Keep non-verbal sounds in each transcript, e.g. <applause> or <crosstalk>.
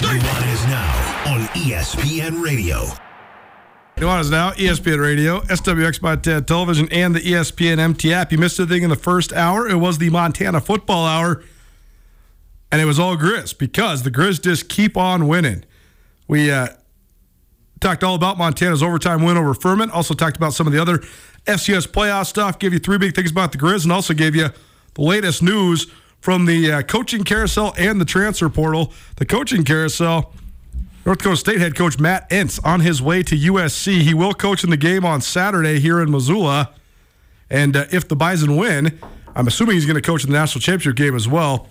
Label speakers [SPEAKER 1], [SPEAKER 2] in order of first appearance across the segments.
[SPEAKER 1] Nuanez is now on ESPN Radio.
[SPEAKER 2] Nuanez is now ESPN Radio, SWX Montana Television, and the ESPN MT app. You missed a thing in the first hour. It was the Montana Football Hour, and it was all Griz because the Griz just keep on winning. We uh, talked all about Montana's overtime win over Furman. Also talked about some of the other FCS playoff stuff. Gave you three big things about the Griz, and also gave you the latest news from the uh, coaching carousel and the transfer portal. The coaching carousel, North Dakota State head coach Matt Entz on his way to USC. He will coach in the game on Saturday here in Missoula. And uh, if the Bison win, I'm assuming he's going to coach in the national championship game as well.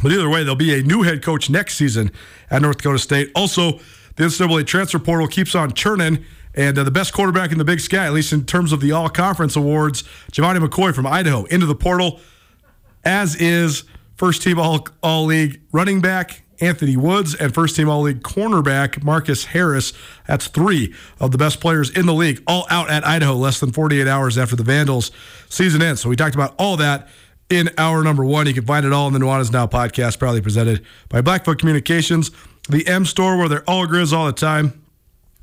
[SPEAKER 2] But either way, there'll be a new head coach next season at North Dakota State. Also, the NCAA transfer portal keeps on churning. And uh, the best quarterback in the Big Sky, at least in terms of the all conference awards, Gevani McCoy from Idaho, into the portal as is first team all all league running back Anthony Woods and first team all league cornerback Marcus Harris. That's three of the best players in the league, all out at Idaho less than 48 hours after the Vandals season ends. So we talked about all that in hour number one. You can find it all in the Nuanez Now podcast, proudly presented by Blackfoot Communications, the M Store, where they're all griz all the time,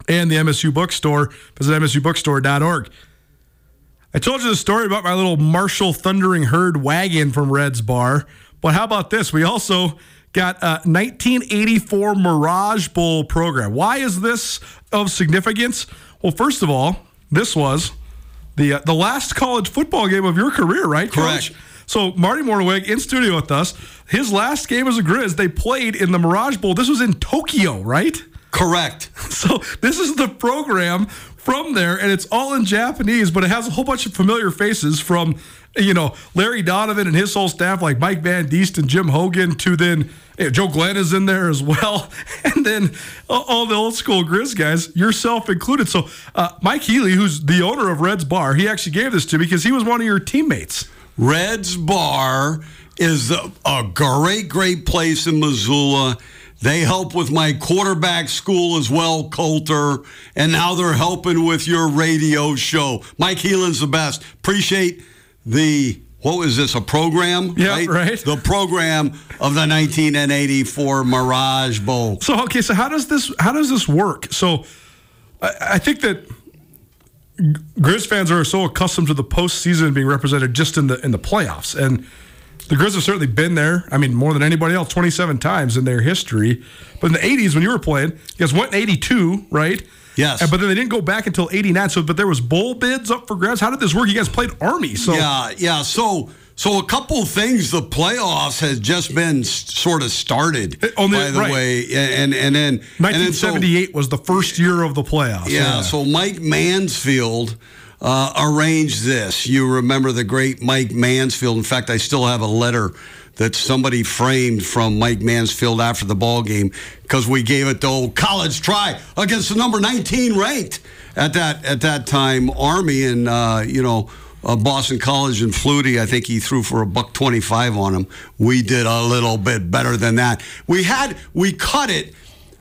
[SPEAKER 2] and the MSU Bookstore. Visit MSUBookstore.org. I told you the story about my little Marshall Thundering Herd wagon from Red's Bar, but how about this? We also got a 1984 Mirage Bowl program. Why is this of significance? Well, first of all, this was the uh, the last college football game of your career, right?
[SPEAKER 3] Correct.
[SPEAKER 2] Coach? So Marty Mornhinweg in studio with us. His last game as a Griz, they played in the Mirage Bowl. This was in Tokyo, right?
[SPEAKER 3] Correct. <laughs>
[SPEAKER 2] So this is the program from there, and it's all in Japanese, but it has a whole bunch of familiar faces from, you know, Larry Donovan and his whole staff, like Mike Van Diest and Jim Hogan, to then you know, Joe Glenn is in there as <laughs> well, and then all the old school Griz guys, yourself included. So uh, Mike Healy, who's the owner of Red's Bar, he actually gave this to me because he was one of your teammates.
[SPEAKER 3] Red's Bar is a, a great, great place in Missoula. They help with my quarterback school as well, Coulter, and now they're helping with your radio show. Mike Heelan's the best. Appreciate the what was this a program?
[SPEAKER 2] Yeah, right. right.
[SPEAKER 3] The program of the 1984 Mirage Bowl.
[SPEAKER 2] So okay, so how does this how does this work? So I, I think that Griz fans are so accustomed to the postseason being represented just in the in the playoffs and the Griz have certainly been there. I mean, more than anybody else, 27 times in their history. But in the 80s, when you were playing, you guys went in 82, right?
[SPEAKER 3] Yes.
[SPEAKER 2] And, but then they didn't go back until 89. So, but there was bowl bids up for grabs. How did this work? You guys played Army. So
[SPEAKER 3] yeah, yeah. So, so a couple things. The playoffs has just been sort of started.
[SPEAKER 2] Eh, on the,
[SPEAKER 3] by the
[SPEAKER 2] right.
[SPEAKER 3] way, and and then
[SPEAKER 2] 1978
[SPEAKER 3] and then so,
[SPEAKER 2] was the first year of the playoffs.
[SPEAKER 3] Yeah.
[SPEAKER 2] yeah.
[SPEAKER 3] So Mike Mansfield uh, arranged this. You remember the great Mike Mansfield. In fact, I still have a letter that somebody framed from Mike Mansfield after the ball game because we gave it the old college try against the number 19 ranked at that at that time Army and uh, you know. Uh, Boston College and Flutie, I think he threw for a buck twenty-five on him. We did a little bit better than that. We had we cut it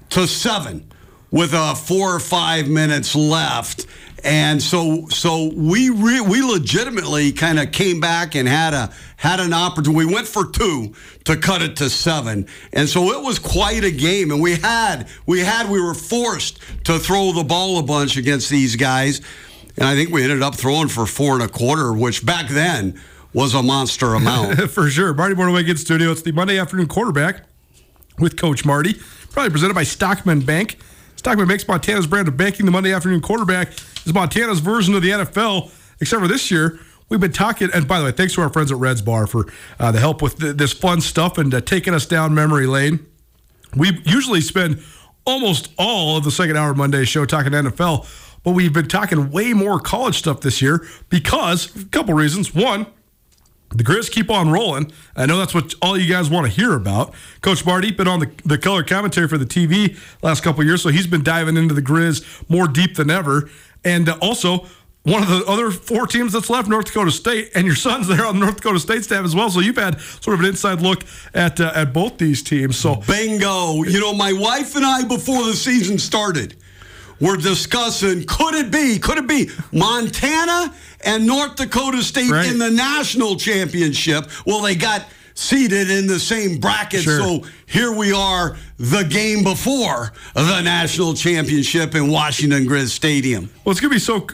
[SPEAKER 3] to seven with uh, four or five minutes left, and so so we re- we legitimately kind of came back and had a had an opportunity. We went for two to cut it to seven, and so it was quite a game. And we had we had we were forced to throw the ball a bunch against these guys, and I think we ended up throwing for four and a quarter, which back then was a monster amount <laughs>
[SPEAKER 2] for sure. Marty in studio. It's the Monday afternoon quarterback with Coach Marty, probably presented by Stockman Bank. Stockman makes Montana's brand of banking. The Monday afternoon quarterback is Montana's version of the NFL, except for this year. We've been talking, and by the way, thanks to our friends at Red's Bar for uh, the help with th- this fun stuff and uh, taking us down memory lane. We usually spend almost all of the second hour of Monday show talking NFL, but we've been talking way more college stuff this year because a couple reasons. One, the Griz keep on rolling. I know that's what all you guys want to hear about. Coach Marty been on the, the color commentary for the TV last couple years, so he's been diving into the Griz more deep than ever. And uh, also, one of the other four teams that's left, North Dakota State, and your son's there on the North Dakota State staff as well. So you've had sort of an inside look at uh, at both these teams. So
[SPEAKER 3] bingo, you know, my wife and I before the season started, were discussing could it be, could it be Montana and North Dakota State right. in the national championship? Well, they got seated in the same bracket. Sure. So here we are, the game before the national championship in Washington Grizz Stadium.
[SPEAKER 2] Well, it's going to be so,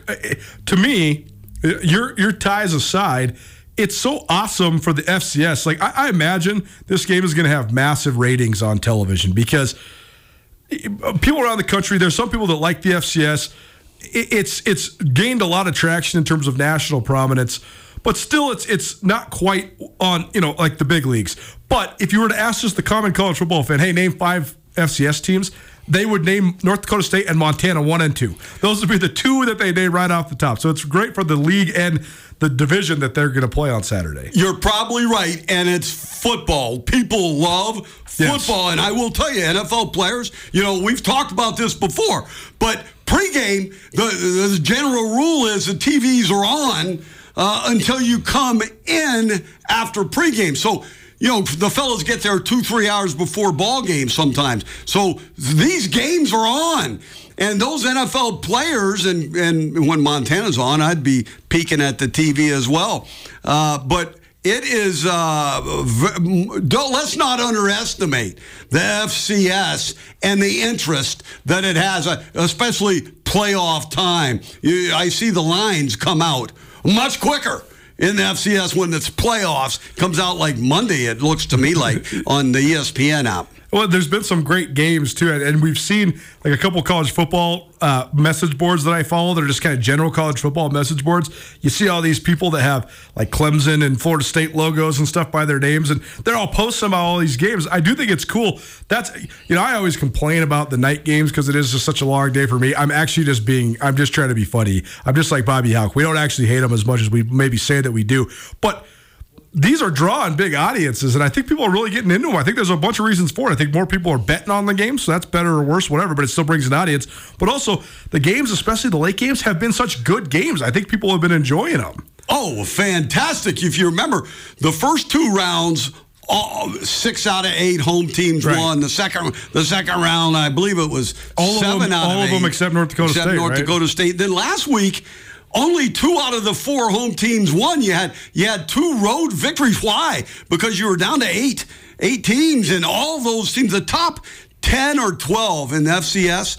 [SPEAKER 2] to me, your, your ties aside, it's so awesome for the FCS. Like, I, I imagine this game is going to have massive ratings on television because people around the country, there's some people that like the FCS. It's it's gained a lot of traction in terms of national prominence but still it's it's not quite on you know like the big leagues. But if you were to ask just the common college football fan, hey, name five FCS teams, they would name North Dakota State and Montana one and two. Those would be the two that they name right off the top. So it's great for the league and the division that they're going to play on Saturday.
[SPEAKER 3] You're probably right, and it's football. People love football, yes. and I will tell you, NFL players. You know, we've talked about this before, but pregame, the, the general rule is the TVs are on uh, until you come in after pregame. So, you know, the fellas get there two, three hours before ball games sometimes. So these games are on. And those NFL players, and, and when Montana's on, I'd be peeking at the TV as well. Uh, but it is, uh, let's not underestimate the FCS and the interest that it has, uh, especially playoff time. I see the lines come out much quicker in the FCS when it's playoffs. Comes out like Monday, it looks to me like on the ESPN app.
[SPEAKER 2] Well, there's been some great games too, and we've seen like a couple college football uh, message boards that I follow. They're just kind of general college football message boards. You see all these people that have like Clemson and Florida State logos and stuff by their names, and they're all posting about all these games. I do think it's cool. That's you know I always complain about the night games because it is just such a long day for me. I'm actually just being I'm just trying to be funny. I'm just like Bobby Hauck. We don't actually hate them as much as we maybe say that we do, but these are drawing big audiences, and I think people are really getting into them. I think there's a bunch of reasons for it. I think more people are betting on the game, so that's better or worse, whatever, but it still brings an audience. But also, the games, especially the late games, have been such good games. I think people have been enjoying them.
[SPEAKER 3] Oh, fantastic. If you remember, the first two rounds all, six out of eight home teams right. won. The second the second round, I believe it was
[SPEAKER 2] all
[SPEAKER 3] seven
[SPEAKER 2] them,
[SPEAKER 3] out
[SPEAKER 2] all
[SPEAKER 3] of,
[SPEAKER 2] of them except North Dakota State.
[SPEAKER 3] except
[SPEAKER 2] State.
[SPEAKER 3] North
[SPEAKER 2] right?
[SPEAKER 3] Dakota State. Then last week only two out of the four home teams won. You had you had two road victories. Why? Because you were down to eight eight teams, and all those teams, the top ten or twelve in the FCS,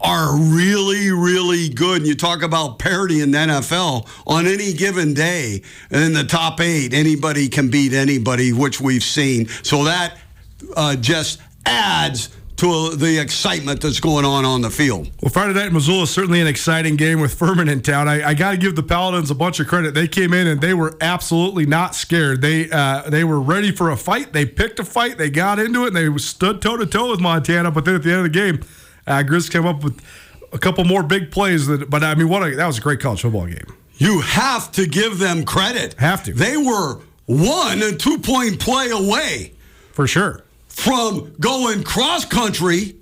[SPEAKER 3] are really really good. And you talk about parity in the NFL on any given day, and in the top eight, anybody can beat anybody, which we've seen. So that uh, just adds to the excitement that's going on on the field.
[SPEAKER 2] Well, Friday night in Missoula is certainly an exciting game with Furman in town. I, I got to give the Paladins a bunch of credit. They came in and they were absolutely not scared. They uh, they were ready for a fight. They picked a fight. They got into it and they stood toe to toe with Montana. But then at the end of the game, uh, Griz came up with a couple more big plays. That, but I mean, what a, that was a great college football game.
[SPEAKER 3] You have to give them credit.
[SPEAKER 2] Have to.
[SPEAKER 3] They were one and two point play away.
[SPEAKER 2] For sure
[SPEAKER 3] from going cross country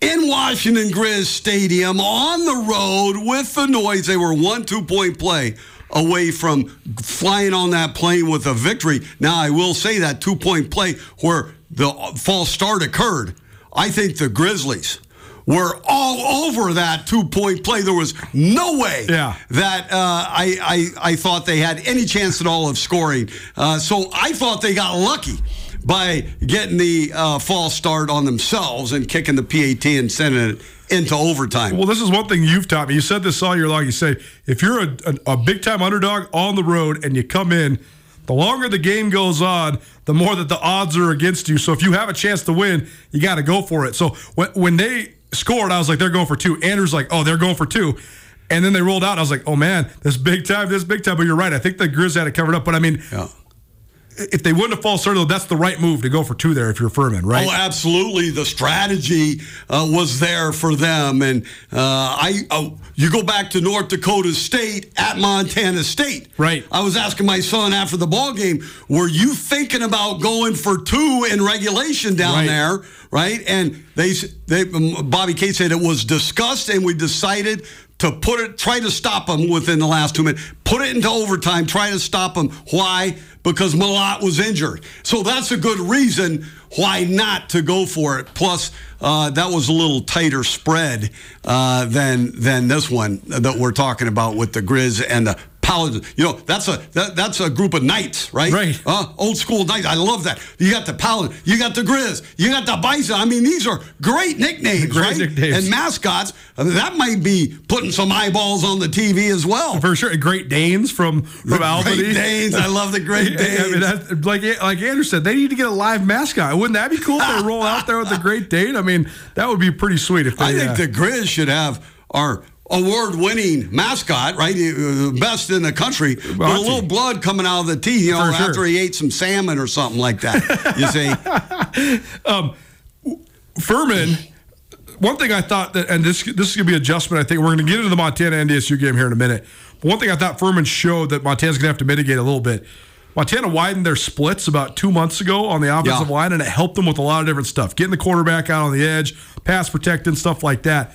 [SPEAKER 3] in Washington Grizz Stadium on the road with the noise. They were one two point play away from flying on that plane with a victory. Now, I will say that two point play where the false start occurred, I think the Grizzlies were all over that two point play. There was no way
[SPEAKER 2] yeah.
[SPEAKER 3] that uh, I, I, I thought they had any chance at all of scoring. Uh, so I thought they got lucky by getting the uh, false start on themselves and kicking the PAT and sending it into overtime.
[SPEAKER 2] Well, this is one thing you've taught me. You said this all year long. You say if you're a, a, a big time underdog on the road and you come in, the longer the game goes on, the more that the odds are against you. So if you have a chance to win, you got to go for it. So when, when they scored, I was like, they're going for two. Andrew's like, oh, they're going for two. And then they rolled out. I was like, oh man, this big time, this big time. But you're right. I think the Griz had it covered up. But I mean, yeah if they wouldn't have false started, that's the right move to go for two there if you're Furman, right?
[SPEAKER 3] Oh, absolutely. The strategy uh, was there for them, and uh, I. Uh, you go back to North Dakota State at Montana State.
[SPEAKER 2] Right.
[SPEAKER 3] I was asking my son after the ball game, were you thinking about going for two in regulation down
[SPEAKER 2] Right.
[SPEAKER 3] there? Right. And they, they, Bobby Kate said it was discussed, and we decided to put it, try to stop them within the last two minutes, put it into overtime, try to stop them. Why? Because Mellott was injured. So that's a good reason why not to go for it. Plus, uh, that was a little tighter spread uh, than than this one that we're talking about with the Griz and the You know, that's a that, that's a group of knights, right?
[SPEAKER 2] Right.
[SPEAKER 3] Uh, old school knights. I love that. You got the Paladin, you got the Griz, you got the Bison. I mean, these are great nicknames,
[SPEAKER 2] Great
[SPEAKER 3] right?
[SPEAKER 2] nicknames.
[SPEAKER 3] And mascots. I mean, that might be putting some eyeballs on the TV as well.
[SPEAKER 2] For sure, Great Danes from from
[SPEAKER 3] The
[SPEAKER 2] Albany.
[SPEAKER 3] Great Danes. I love the Great <laughs> Danes.
[SPEAKER 2] I mean, that, like like Andrew said, they need to get a live mascot. Wouldn't that be cool if they roll out there with the <laughs> Great Dane? I mean, that would be pretty sweet if they.
[SPEAKER 3] I think
[SPEAKER 2] uh,
[SPEAKER 3] the Griz should have our award-winning mascot, right? Uh, Best in the country, with a little blood coming out of the teeth, you know,
[SPEAKER 2] sure.
[SPEAKER 3] after he ate some salmon or something like that. You see? <laughs>
[SPEAKER 2] Furman. One thing I thought that, and this this is gonna be adjustment. I think we're gonna get into the Montana NDSU game here in a minute. But one thing I thought Furman showed that Montana's gonna have to mitigate a little bit. Montana widened their splits about two months ago on the offensive
[SPEAKER 3] Yeah.
[SPEAKER 2] line, and it helped them with a lot of different stuff, getting the quarterback out on the edge, pass protecting, stuff like that.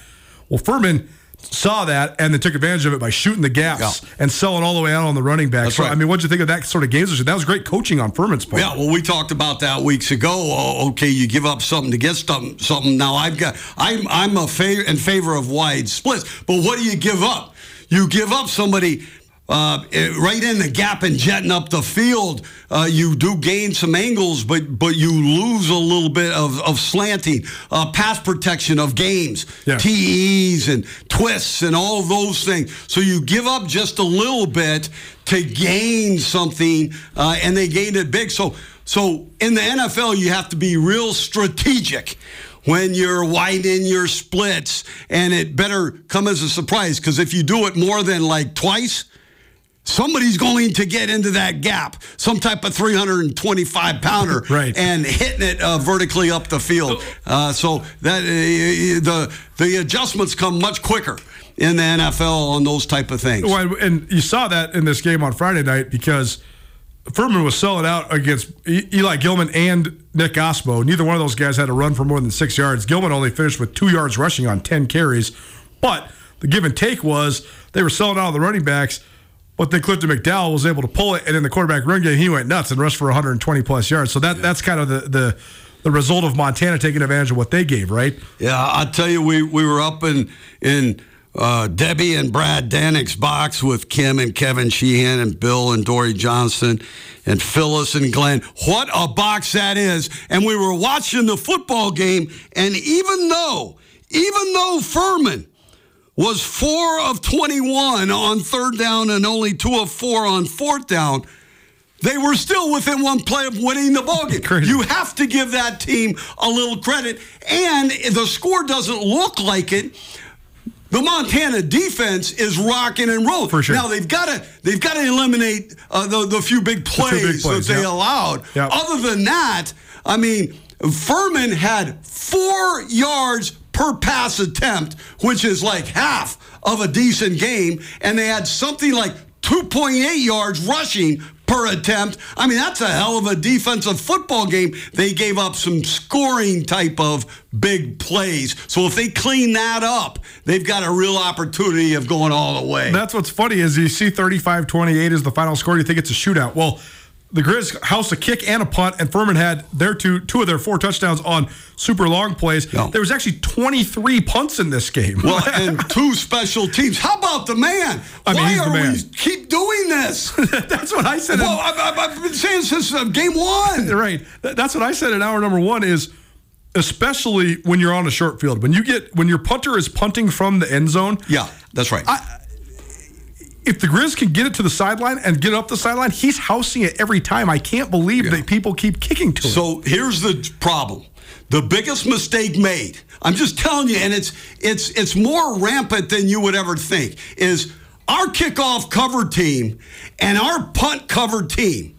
[SPEAKER 2] Well, Furman saw that and then took advantage of it by shooting the gaps
[SPEAKER 3] Yeah.
[SPEAKER 2] and selling all the way out on the running back.
[SPEAKER 3] That's
[SPEAKER 2] so,
[SPEAKER 3] right.
[SPEAKER 2] I mean, what'd you think of that sort of game? That was great coaching on Furman's part.
[SPEAKER 3] Yeah, well, we talked about that weeks ago. Oh, okay, you give up something to get something. Something. Now I've got. I'm I'm a favor in favor of wide splits, but what do you give up? You give up somebody. Uh, eh, right in the gap and jetting up the field, uh, you do gain some angles, but but you lose a little bit of, of slanting, uh, pass protection of games,
[SPEAKER 2] Yeah.
[SPEAKER 3] TEs and twists and all those things. So you give up just a little bit to gain something, uh, and they gained it big. So so in the NFL, you have to be real strategic when you're widening your splits, and it better come as a surprise because if you do it more than like twice. Somebody's going to get into that gap, some type of 325 pounder,
[SPEAKER 2] Right.
[SPEAKER 3] and hitting it uh, vertically up the field. Uh, so that uh, the the adjustments come much quicker in the NFL on those type of things.
[SPEAKER 2] Well, and you saw that in this game on Friday night because Furman was selling out against Eli Gilman and Nick Ostmo. Neither one of those guys had a run for more than six yards. Gilman only finished with two yards rushing on 10 carries. But the give and take was they were selling out of the running backs, but then Clifton McDowell was able to pull it. And in the quarterback run game, he went nuts and rushed for 120 plus yards. So that that's kind of the, the, the result of Montana taking advantage of what they gave, right?
[SPEAKER 3] Yeah, I tell you, we, we were up in in uh, Debbie and Brad Danick's box with Kim and Kevin Sheehan and Bill and Dory Johnson and Phyllis and Glenn. What a box that is! And we were watching the football game, and even though even though Furman was four of 21 on third down and only two of four on fourth down. They were still within one play of winning the ballgame. <laughs> You have to give that team a little credit. And the score doesn't look like it. The Montana defense is rocking and rolling.
[SPEAKER 2] For sure.
[SPEAKER 3] Now they've got to they've got to eliminate uh, the the few big plays,
[SPEAKER 2] big plays,
[SPEAKER 3] that they
[SPEAKER 2] yep.
[SPEAKER 3] allowed.
[SPEAKER 2] Yep.
[SPEAKER 3] Other than that, I mean, Furman had four yards per pass attempt, which is like half of a decent game, and they had something like 2.8 yards rushing per attempt. I mean, that's a hell of a defensive football game. They gave up some scoring type of big plays. So if they clean that up, they've got a real opportunity of going all the way.
[SPEAKER 2] That's what's funny is you see 35-28 is the final score. You think it's a shootout. Well, the Griz housed a kick and a punt, and Furman had their two two of their four touchdowns on super long plays. There was actually 23 punts in this game.
[SPEAKER 3] Well, <laughs> and two special teams. How about the man?
[SPEAKER 2] I mean,
[SPEAKER 3] Why
[SPEAKER 2] he's the
[SPEAKER 3] are
[SPEAKER 2] man.
[SPEAKER 3] we keep doing this? <laughs>
[SPEAKER 2] That's what I said. in-
[SPEAKER 3] well, I've, I've- I've been saying since uh, game one. <laughs>
[SPEAKER 2] right. That's what I said in hour number one is especially when you're on a short field. When you get when your punter is punting from the end zone,
[SPEAKER 3] Yeah, that's right.
[SPEAKER 2] If the Griz can get it to the sideline and get it up the sideline, he's housing it every time. I can't believe that people keep kicking to it.
[SPEAKER 3] So here's the problem. The biggest mistake made, I'm just telling you, and it's it's it's more rampant than you would ever think, is our kickoff cover team and our punt cover team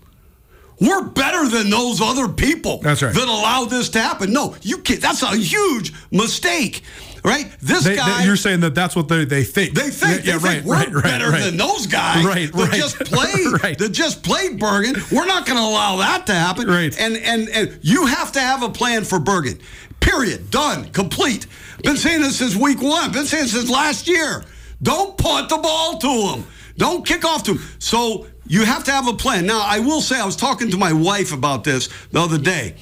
[SPEAKER 3] we're better than those other people
[SPEAKER 2] That's right.
[SPEAKER 3] that allowed this to happen. No, you can't. That's a huge mistake, right? This
[SPEAKER 2] They,
[SPEAKER 3] guy.
[SPEAKER 2] they, you're saying that that's what they, they think.
[SPEAKER 3] They think,
[SPEAKER 2] yeah,
[SPEAKER 3] they
[SPEAKER 2] yeah,
[SPEAKER 3] think
[SPEAKER 2] right,
[SPEAKER 3] we're
[SPEAKER 2] right, right,
[SPEAKER 3] better
[SPEAKER 2] right.
[SPEAKER 3] than those guys
[SPEAKER 2] Right,
[SPEAKER 3] that just <laughs> played
[SPEAKER 2] Right.
[SPEAKER 3] that just played Bergen. We're not going to allow that to happen.
[SPEAKER 2] Right.
[SPEAKER 3] And and and you have to have a plan for Bergen. Period. Done. Complete. Been saying this since week one. Been saying this since last year. Don't punt the ball to him. Don't kick off to him. So you have to have a plan. Now I will say I was talking to my wife about this the other day.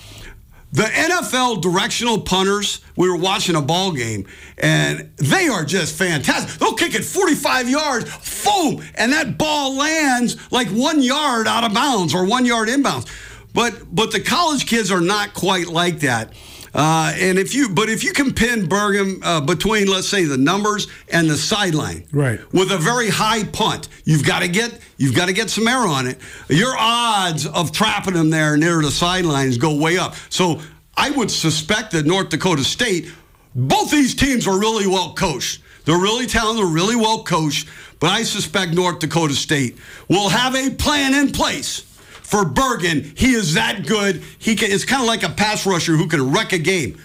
[SPEAKER 3] The NFL directional punters, we were watching a ball game, and they are just fantastic. They'll kick it 45 yards, boom, and that ball lands like one yard out of bounds or one yard inbounds. But but the college kids are not quite like that. Uh, and if you, but if you can pin Bergen uh, between, let's say, the numbers and the sideline,
[SPEAKER 2] Right.
[SPEAKER 3] with a very high punt. You've got to get you've got to get some air on it. Your odds of trapping them there near the sidelines go way up. So I would suspect that North Dakota State, both these teams are really well coached. They're really talented, they're really well coached. But I suspect North Dakota State will have a plan in place for Bergen. He is that good. He can. It's kind of like a pass rusher who can wreck a game.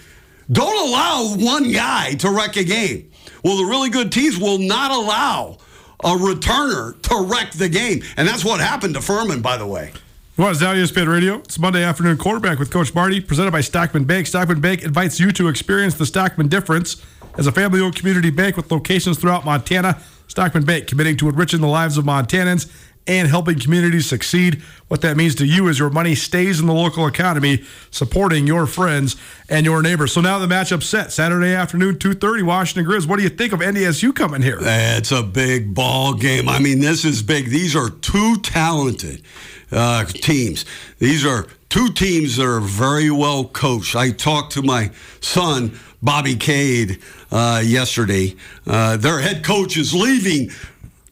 [SPEAKER 3] Don't allow one guy to wreck a game. Well, the really good teams will not allow a returner to wreck the game. And that's what happened to Furman, by the way.
[SPEAKER 2] Well, it's now ESPN Radio. It's Monday afternoon quarterback with Coach Marty, presented by Stockman Bank. Stockman Bank invites you to experience the Stockman difference as a family-owned community bank with locations throughout Montana. Stockman Bank committing to enriching the lives of Montanans and helping communities succeed. What that means to you is your money stays in the local economy, supporting your friends and your neighbors. So now the matchup set Saturday afternoon, two thirty, Washington Grizz. What do you think of NDSU coming here?
[SPEAKER 3] It's a big ball game. I mean, this is big. These are two talented uh, teams. These are two teams that are very well coached. I talked to my son, Bobby Cade, uh, yesterday. Uh, their head coach is leaving.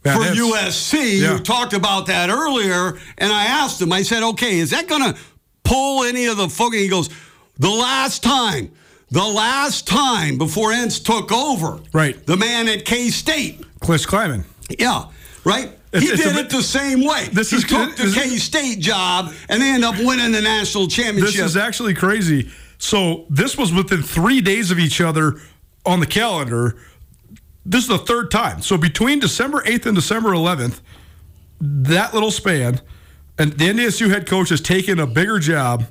[SPEAKER 2] Yeah,
[SPEAKER 3] For USC,
[SPEAKER 2] yeah.
[SPEAKER 3] you talked about that earlier, and I asked him. I said, "Okay, is that going to pull any of the fucking?" He goes, "The last time, the last time before Entz took over,
[SPEAKER 2] Right.
[SPEAKER 3] The man at K State,
[SPEAKER 2] Chris Klieman.
[SPEAKER 3] yeah, right.
[SPEAKER 2] It's-
[SPEAKER 3] he
[SPEAKER 2] it's
[SPEAKER 3] did it the same way.
[SPEAKER 2] This
[SPEAKER 3] he
[SPEAKER 2] is-
[SPEAKER 3] took the K State job and they end up winning the national championship.
[SPEAKER 2] This is actually crazy. So this was within three days of each other on the calendar. This is the third time. So between December 8th and December 11th, that little span, and the NDSU head coach has taken a bigger job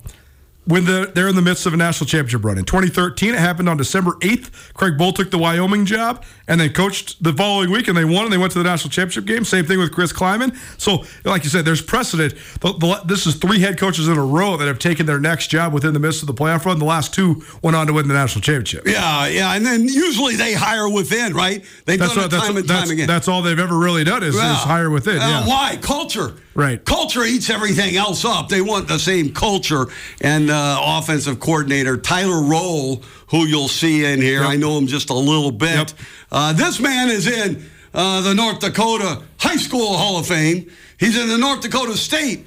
[SPEAKER 2] when the, they're in the midst of a national championship run. In 2013, it happened on December 8th. Craig Bohl took the Wyoming job and then coached the following week, and they won, and they went to the national championship game. Same thing with Chris Klieman. So, like you said, there's precedent. The, the, this is three head coaches in a row that have taken their next job within the midst of the playoff run. The last two went on to win the national championship.
[SPEAKER 3] yeah, yeah, and then usually they hire within, right? They've
[SPEAKER 2] That's,
[SPEAKER 3] done
[SPEAKER 2] what,
[SPEAKER 3] it
[SPEAKER 2] that's,
[SPEAKER 3] time and
[SPEAKER 2] that's,
[SPEAKER 3] time again.
[SPEAKER 2] that's all they've ever really done is, is hire within.
[SPEAKER 3] Uh,
[SPEAKER 2] yeah.
[SPEAKER 3] Why? Culture.
[SPEAKER 2] Right.
[SPEAKER 3] Culture eats everything else up. They want the same culture. And uh, offensive coordinator Tyler Roehl, who you'll see in here,
[SPEAKER 2] Yep.
[SPEAKER 3] I know him just a little bit.
[SPEAKER 2] Yep.
[SPEAKER 3] Uh, this man is in uh, the North Dakota High School Hall of Fame. He's in the North Dakota State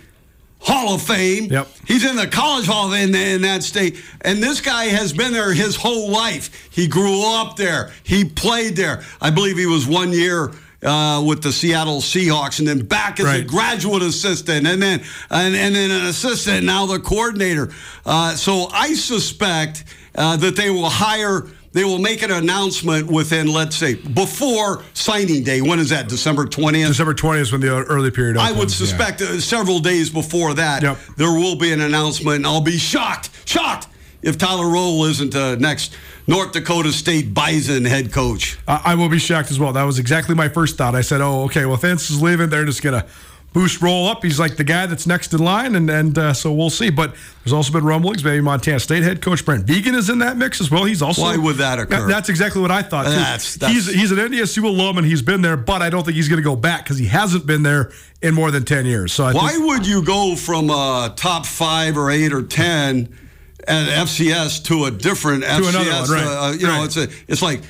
[SPEAKER 3] Hall of Fame.
[SPEAKER 2] Yep.
[SPEAKER 3] He's in the College Hall of Fame in, in that state. And this guy has been there his whole life. He grew up there. He played there. I believe he was one year uh, with the Seattle Seahawks and then back as a graduate assistant and then and, and then an assistant and now the coordinator. Uh, so I suspect uh, that they will hire they will make an announcement within, let's say, before signing day. When is that? December 20th?
[SPEAKER 2] December 20th is when the early period
[SPEAKER 3] I would
[SPEAKER 2] opens, yeah.
[SPEAKER 3] suspect uh, several days before that,
[SPEAKER 2] Yep.
[SPEAKER 3] there will be an announcement, and I'll be shocked, shocked if Tyler Roehl isn't uh, next North Dakota State Bison head coach.
[SPEAKER 2] I, I will be shocked as well. That was exactly my first thought. I said, "Oh, okay. Well, if Vince is leaving, they're just gonna boost Roehl up. He's like the guy that's next in line, and and uh, so we'll see." But there's also been rumblings. Maybe Montana State head coach Brent Vigen is in that mix as well. He's also
[SPEAKER 3] Why would that occur?
[SPEAKER 2] That's exactly what I thought.
[SPEAKER 3] That's- that's-
[SPEAKER 2] he's he's an NDSU alum and he's been there, but I don't think he's going to go back because he hasn't been there in more than ten years. So I
[SPEAKER 3] Why
[SPEAKER 2] think,
[SPEAKER 3] would you go from a top five or eight or ten at FCS to a different FCS?
[SPEAKER 2] another one, right,
[SPEAKER 3] uh, you know, it's a it's like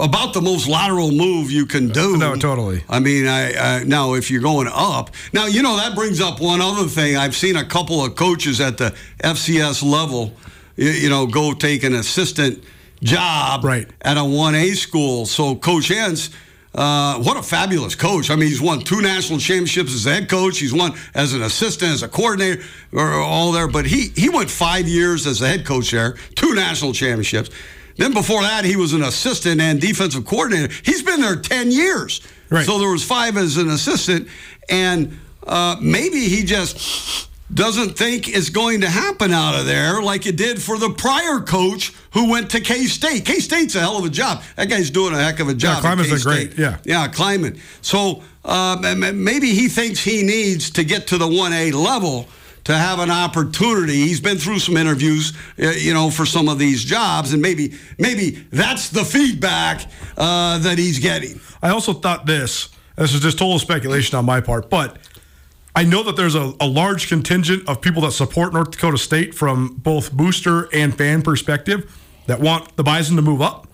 [SPEAKER 3] about the most lateral move you can do.
[SPEAKER 2] No, totally.
[SPEAKER 3] I mean, I, I now if you're going up, now you know that brings up one other thing. I've seen a couple of coaches at the FCS level, you, you know, go take an assistant job
[SPEAKER 2] Right.
[SPEAKER 3] at a one A school. So Coach Entz. Uh, what a fabulous coach. I mean, he's won two national championships as a head coach. He's won as an assistant, as a coordinator, or all there. But he, he went five years as a head coach there, two national championships. Then before that, he was an assistant and defensive coordinator. He's been there 10 years.
[SPEAKER 2] Right.
[SPEAKER 3] So there was five as an assistant. And uh, maybe he just doesn't think it's going to happen out of there like it did for the prior coach who went to K State. K State's a hell of a job. That guy's doing a heck of a job. at
[SPEAKER 2] Klieman's been great, yeah.
[SPEAKER 3] yeah, Klieman. So uh, maybe he thinks he needs to get to the 1A level to have an opportunity. He's been through some interviews, uh, you know, for some of these jobs, and maybe maybe that's the feedback uh, that he's getting.
[SPEAKER 2] I also thought this. This is just total speculation on my part, but I know that there's a, a large contingent of people that support North Dakota State from both booster and fan perspective that want the Bison to move up.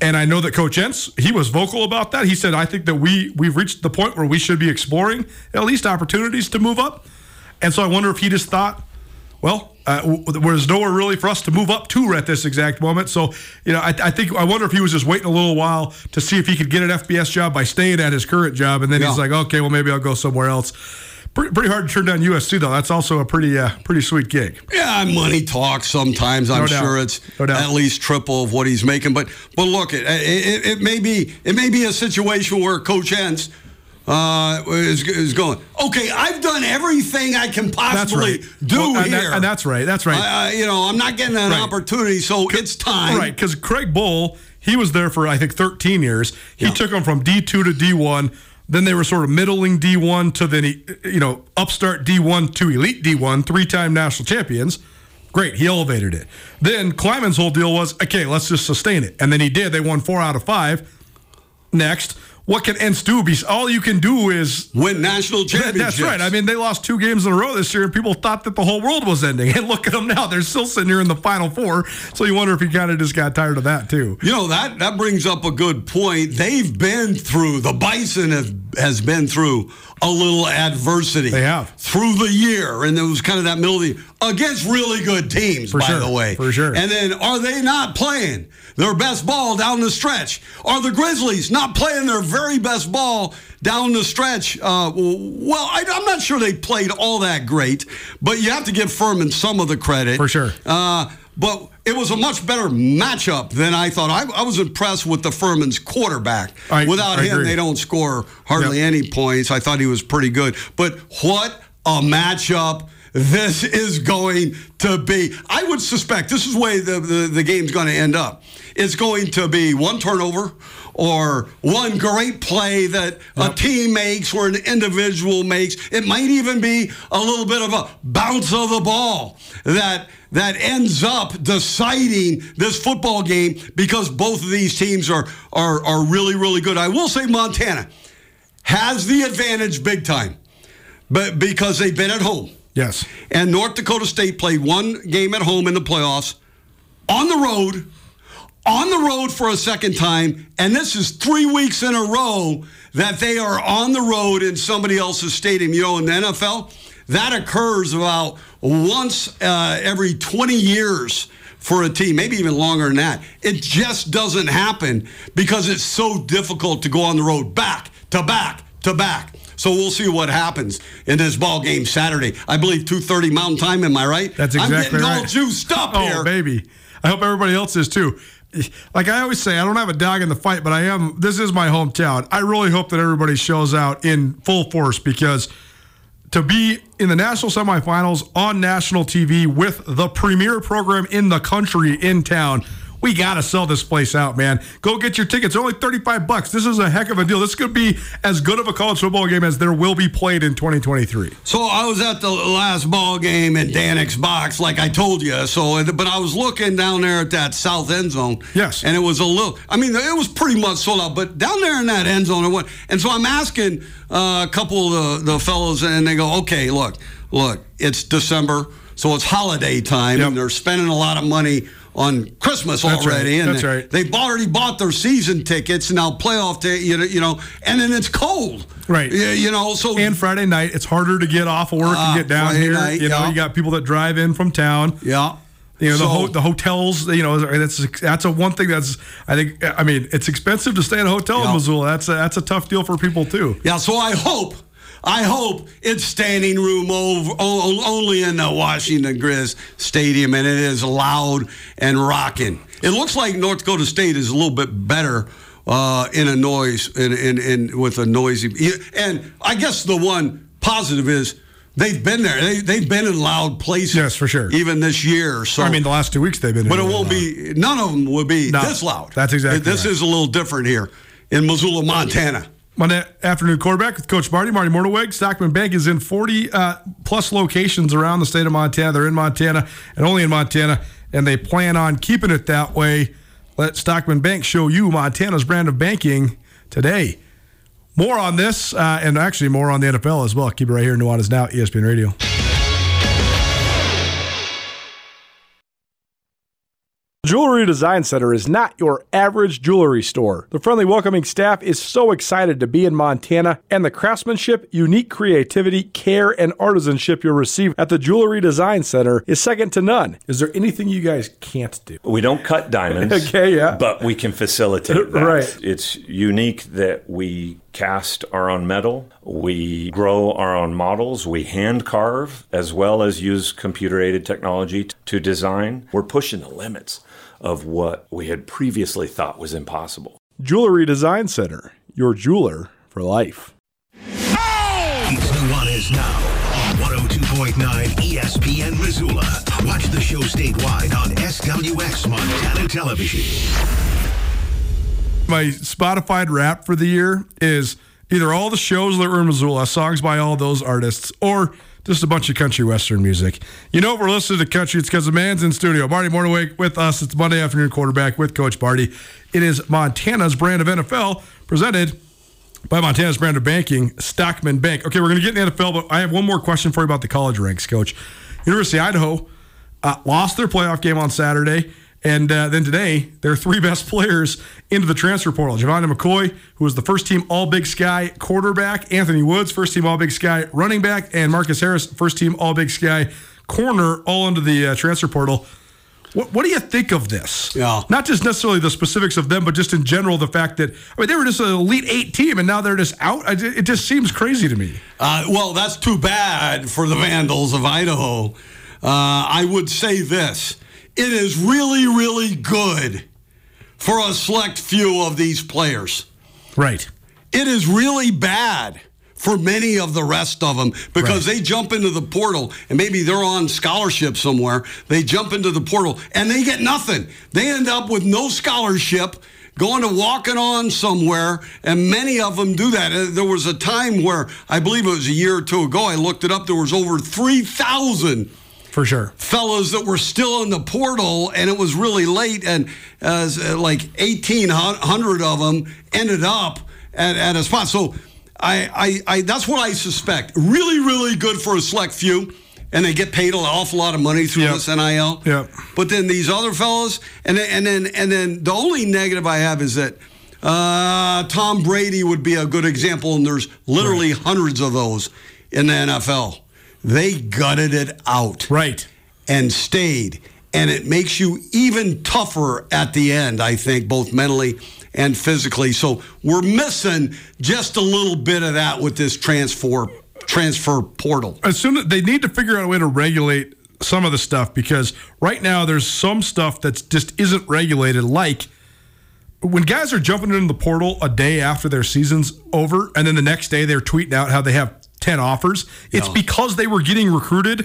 [SPEAKER 2] And I know that Coach Entz, he was vocal about that. He said, "I think that we we've reached the point where we should be exploring at least opportunities to move up." And so I wonder if he just thought, well, uh, there's nowhere really for us to move up to at this exact moment. So, you know, I, I think I wonder if he was just waiting a little while to see if he could get an FBS job by staying at his current job, and then he's like, okay, well, maybe I'll go somewhere else. Pretty, pretty hard to turn down USC though. That's also a pretty uh, pretty sweet gig.
[SPEAKER 3] Yeah, money talks sometimes. I'm
[SPEAKER 2] No
[SPEAKER 3] sure it's
[SPEAKER 2] No
[SPEAKER 3] at least triple of what he's making. But but look, it, it, it may be it may be a situation where Coach Entz uh, is, is going. Okay, I've done everything I can possibly
[SPEAKER 2] right.
[SPEAKER 3] do
[SPEAKER 2] Well, and,
[SPEAKER 3] here.
[SPEAKER 2] that- and that's right. That's right.
[SPEAKER 3] I, I, you know, I'm not getting an
[SPEAKER 2] Right.
[SPEAKER 3] opportunity, so it's time.
[SPEAKER 2] Right, because Craig Bohl, he was there for I think 13 years. He
[SPEAKER 3] Yeah.
[SPEAKER 2] took them from D2 to D1. Then they were sort of middling D1 to then he, you know upstart D1 to elite D1, three-time national champions. Great, he elevated it. Then Klieman's whole deal was okay, let's just sustain it, and then he did. They won four out of five. Next, what can Entz do? Be all you can do is
[SPEAKER 3] Win national championships.
[SPEAKER 2] That's right. I mean, they lost two games in a row this year, and people thought that the whole world was ending. <laughs> And look at them now; they're still sitting here in the final four. So you wonder if he kind of just got tired of that too.
[SPEAKER 3] You know that that brings up a good point. They've been through the Bison have, has been through a little adversity.
[SPEAKER 2] They have.
[SPEAKER 3] through the year, and it was kind of that middle of the against really good teams.
[SPEAKER 2] For
[SPEAKER 3] by
[SPEAKER 2] sure,
[SPEAKER 3] the way,
[SPEAKER 2] for sure.
[SPEAKER 3] And then are they not playing their best ball down the stretch? Are the Grizzlies not playing their very best ball down the stretch? Uh, well, I, I'm not sure they played all that great, but you have to give Furman some of the credit
[SPEAKER 2] For sure.
[SPEAKER 3] uh, but it was a much better matchup than I thought. I, I was impressed with the Furman's quarterback.
[SPEAKER 2] I-
[SPEAKER 3] Without
[SPEAKER 2] I
[SPEAKER 3] him,
[SPEAKER 2] agree.
[SPEAKER 3] they don't score hardly
[SPEAKER 2] Yep.
[SPEAKER 3] any points. I thought he was pretty good. But what a matchup this is going to be. I would suspect this is the way the, the, the game's going to end up. It's going to be one turnover or one great play that a team makes or an individual makes. It might even be a little bit of a bounce of the ball that that ends up deciding this football game because both of these teams are are are really really good. I will say Montana has the advantage big time, but because they've been at home.
[SPEAKER 2] Yes.
[SPEAKER 3] And North Dakota State played one game at home in the playoffs on the road, on the road for a second time. And this is three weeks in a row that they are on the road in somebody else's stadium. You know, in the NFL, that occurs about once uh, every 20 years for a team, maybe even longer than that. It just doesn't happen because it's so difficult to go on the road back to back to back. So we'll see what happens in this ball game Saturday. I believe 2:30 Mountain Time. Am I right?
[SPEAKER 2] That's exactly right.
[SPEAKER 3] I'm getting all
[SPEAKER 2] right.
[SPEAKER 3] juiced up
[SPEAKER 2] Oh,
[SPEAKER 3] here.
[SPEAKER 2] baby. I hope everybody else is too. Like I always say, I don't have a dog in the fight, but I am. This is my hometown. I really hope that everybody shows out in full force because to be in the national semifinals on national TV with the premier program in the country in town. We got to sell this place out, man. Go get your tickets. They're only 35 bucks. This is a heck of a deal. This could be as good of a college football game as there will be played in 2023.
[SPEAKER 3] So I was at the last ball game in Danix box, like I told you. So, but I was looking down there at that south end zone.
[SPEAKER 2] Yes.
[SPEAKER 3] and it was a little. I mean, it was pretty much sold out. But down there in that end zone, it went. And so I'm asking uh, a couple of the, the fellows, and they go, "Okay, look, look, it's December, so it's holiday time,
[SPEAKER 2] Yep.
[SPEAKER 3] and they're spending a lot of money." On Christmas
[SPEAKER 2] That's
[SPEAKER 3] already,
[SPEAKER 2] right.
[SPEAKER 3] and
[SPEAKER 2] That's
[SPEAKER 3] they,
[SPEAKER 2] right.
[SPEAKER 3] they've already bought their season tickets. And now playoff day, you know, you know, and then it's cold,
[SPEAKER 2] Right.
[SPEAKER 3] You, you know, so
[SPEAKER 2] And Friday night, it's harder to get off of work
[SPEAKER 3] Ah,
[SPEAKER 2] and get down
[SPEAKER 3] Friday
[SPEAKER 2] here.
[SPEAKER 3] night,
[SPEAKER 2] you know,
[SPEAKER 3] yeah.
[SPEAKER 2] you got people that drive in from town.
[SPEAKER 3] yeah.
[SPEAKER 2] You know, the, ho- the hotels, you know, that's that's a one thing that's I think I mean, it's expensive to stay in a hotel in Missoula. That's a, that's a tough deal for people too.
[SPEAKER 3] Yeah, so I hope, I hope it's standing room over, only in the Washington Grizz Stadium, and it is loud and rocking. It looks like North Dakota State is a little bit better uh, in a noise, in, in, in with a noisy. And I guess the one positive is they've been there. They, they've been in loud places.
[SPEAKER 2] Yes, for sure.
[SPEAKER 3] Even this year. So
[SPEAKER 2] I mean, the last two weeks they've been,
[SPEAKER 3] but it won't
[SPEAKER 2] loud.
[SPEAKER 3] be. None of them will be
[SPEAKER 2] No,
[SPEAKER 3] this loud.
[SPEAKER 2] that's exactly
[SPEAKER 3] This
[SPEAKER 2] right.
[SPEAKER 3] is a little different here in Missoula, Montana.
[SPEAKER 2] Monday afternoon quarterback with Coach Marty. Marty Mornhinweg. Stockman Bank is in 40 uh, plus locations around the state of Montana. They're in Montana and only in Montana, and they plan on keeping it that way. Let Stockman Bank show you Montana's brand of banking today. More on this, uh, and actually more on the NFL as well. Keep it right here. Nuanez Now, ESPN Radio.
[SPEAKER 4] Jewelry Design Center is not your average jewelry store. The friendly, welcoming staff is so excited to be in Montana, and the craftsmanship, unique creativity, care, and artisanship you'll receive at the Jewelry Design Center is second to none. Is there anything you guys can't do?
[SPEAKER 5] We don't cut diamonds. <laughs>
[SPEAKER 4] Okay, yeah.
[SPEAKER 5] But we can facilitate <laughs> that.
[SPEAKER 4] Right.
[SPEAKER 5] It's unique that we cast our own metal, we grow our own models, we hand carve, as well as use computer aided technology to design. We're pushing the limits of what we had previously thought was impossible.
[SPEAKER 4] Jewelry Design Center, your jeweler for life.
[SPEAKER 1] It's Nuanez now on 102.9 ESPN Missoula. Watch the show statewide on SWX Montana Television.
[SPEAKER 2] my Spotify wrap for the year is either all the shows that were in Missoula, songs by all those artists, or just a bunch of country western music. You know, if we're listening to country, it's because the man's in studio. Marty Mornhinweg with us. It's Monday afternoon quarterback with Coach Marty. It is Montana's brand of NFL presented by Montana's brand of banking, Stockman Bank. Okay, we're going to get in the NFL, but I have one more question for you about the college ranks, Coach. University of Idaho uh, lost their playoff game on Saturday, and uh, then today, their three <laughs> best players into the transfer portal. Gevani McCoy, who was the first team All Big Sky quarterback, Anthony Woods, first team All Big Sky running back, and Marcus Harris, first team All Big Sky corner, all into the uh, transfer portal. What, what do you think of this?
[SPEAKER 3] Yeah.
[SPEAKER 2] Not just necessarily the specifics of them, but just in general, the fact that I mean they were just an elite eight team, and now they're just out. I, it just seems crazy to me.
[SPEAKER 3] Uh, well, that's too bad for the Vandals of Idaho. Uh, I would say this it is really, really good for a select few of these players.
[SPEAKER 2] Right.
[SPEAKER 3] It is really bad for many of the rest of them because they jump into the portal and maybe they're on scholarship somewhere. They jump into the portal and they get nothing. They end up with no scholarship. Going to walking on somewhere, and many of them do that. Uh, There was a time where I believe it was a year or two ago. I looked it up. There was over three thousand
[SPEAKER 2] For sure.
[SPEAKER 3] Fellows that were still in the portal, and it was really late, and uh, like eighteen hundred of them ended up at, at a spot. So, I, I, I, that's what I suspect. Really, really good for a select few, and they get paid an awful lot of money through
[SPEAKER 2] Yep.
[SPEAKER 3] this NIL.
[SPEAKER 2] Yep.
[SPEAKER 3] But then these other fellows, and then, and then and then the only negative I have is that. Uh, Tom Brady would be a good example, and there's literally hundreds of those in the NFL. They gutted it out
[SPEAKER 2] Right.
[SPEAKER 3] and stayed. And it makes you even tougher at the end, I think, both mentally and physically. So we're missing just a little bit of that with this transfer transfer portal.
[SPEAKER 2] as soon as they need to figure out a way to regulate some of the stuff because right now there's some stuff that just isn't regulated like when guys are jumping into the portal a day after their season's over and then the next day they're tweeting out how they have 10 offers it's
[SPEAKER 3] Yeah.
[SPEAKER 2] because they were getting recruited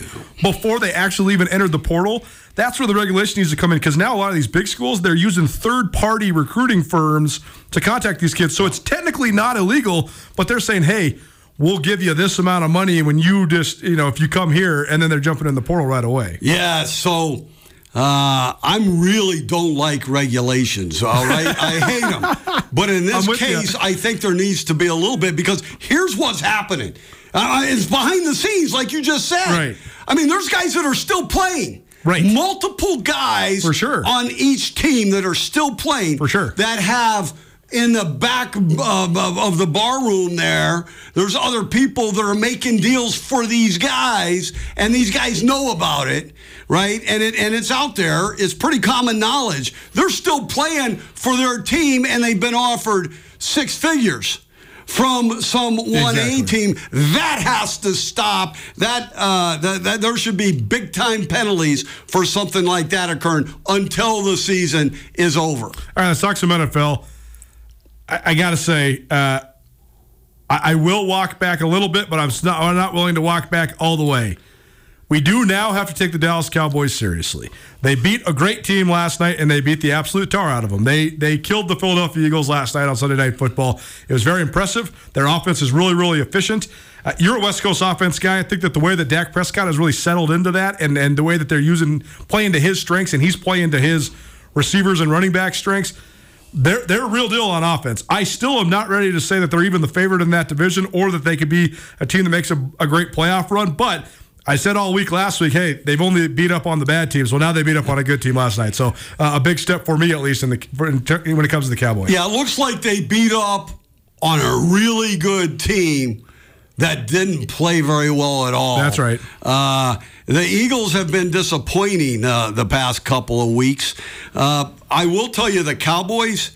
[SPEAKER 2] before they actually even entered the portal that's where the regulation needs to come in because now a lot of these big schools they're using third party recruiting firms to contact these kids so it's technically not illegal but they're saying hey we'll give you this amount of money when you just you know if you come here and then they're jumping in the portal right away
[SPEAKER 3] Yeah, so uh, I really don't like regulations, all right? I hate them. But in <laughs> this case,
[SPEAKER 2] you.
[SPEAKER 3] I think there needs to be a little bit because here's what's happening. Uh, it's behind the scenes, like you just said.
[SPEAKER 2] Right.
[SPEAKER 3] I mean, there's guys that are still playing.
[SPEAKER 2] Right.
[SPEAKER 3] Multiple guys
[SPEAKER 2] For sure.
[SPEAKER 3] on each team that are still playing.
[SPEAKER 2] For sure.
[SPEAKER 3] That have in the back of, of, of the bar room there, there's other people that are making deals for these guys, and these guys know about it. right? And it and it's out there. It's pretty common knowledge. They're still playing for their team, and they've been offered six figures from some 1A
[SPEAKER 2] Exactly.
[SPEAKER 3] team. That has to stop. That, uh, that, that there should be big time penalties for something like that occurring until the season is over.
[SPEAKER 2] All right, let's talk some NFL. I, I got to say, uh, I, I will walk back a little bit, but I'm not, I'm not willing to walk back all the way. We do now have to take the Dallas Cowboys seriously. They beat a great team last night, and they beat the absolute tar out of them. They they killed the Philadelphia Eagles last night on Sunday Night Football. It was very impressive. Their offense is really really efficient. Uh, you're a West Coast offense guy. I think that the way that Dak Prescott has really settled into that, and and the way that they're using playing to his strengths, and he's playing to his receivers and running back strengths. They're they're a real deal on offense. I still am not ready to say that they're even the favorite in that division, or that they could be a team that makes a, a great playoff run. But I said all week last week, hey, they've only beat up on the bad teams. Well, now they beat up on a good team last night. So uh, a big step for me, at least, in the for, in, when it comes to the Cowboys.
[SPEAKER 3] Yeah, it looks like they beat up on a really good team that didn't play very well at all.
[SPEAKER 2] That's right.
[SPEAKER 3] Uh, the Eagles have been disappointing uh, the past couple of weeks. Uh, I will tell you, the Cowboys.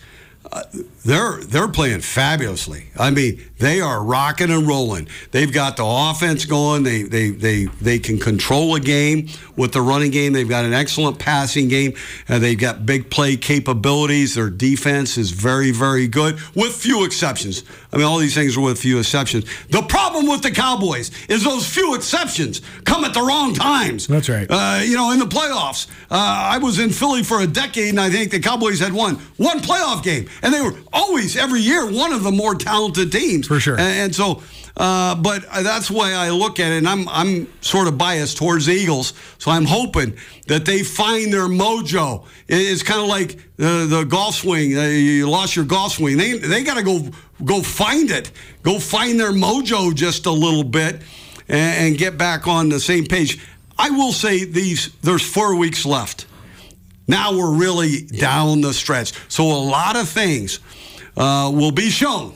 [SPEAKER 3] Uh, they're they're playing fabulously. I mean, they are rocking and rolling. They've got the offense going. They they they they can control a game with the running game. They've got an excellent passing game. and they've got big play capabilities. Their defense is very very good, with few exceptions. I mean, all these things are with few exceptions. The problem with the Cowboys is those few exceptions come at the wrong times.
[SPEAKER 2] That's right.
[SPEAKER 3] Uh, you know, in the playoffs, uh, I was in Philly for a decade, and I think the Cowboys had won one playoff game, and they were always every year one of the more talented teams
[SPEAKER 2] For sure.
[SPEAKER 3] And, and so, uh, but that's the way I look at it. And I'm I'm sort of biased towards the Eagles, so I'm hoping that they find their mojo. It- It's kind of like the, the golf swing. Uh, you lost your golf swing. They they got to go go find it. Go find their mojo just a little bit, and, and get back on the same page. I will say these. There's four weeks left. Now we're really down the stretch. So a lot of things uh, will be shown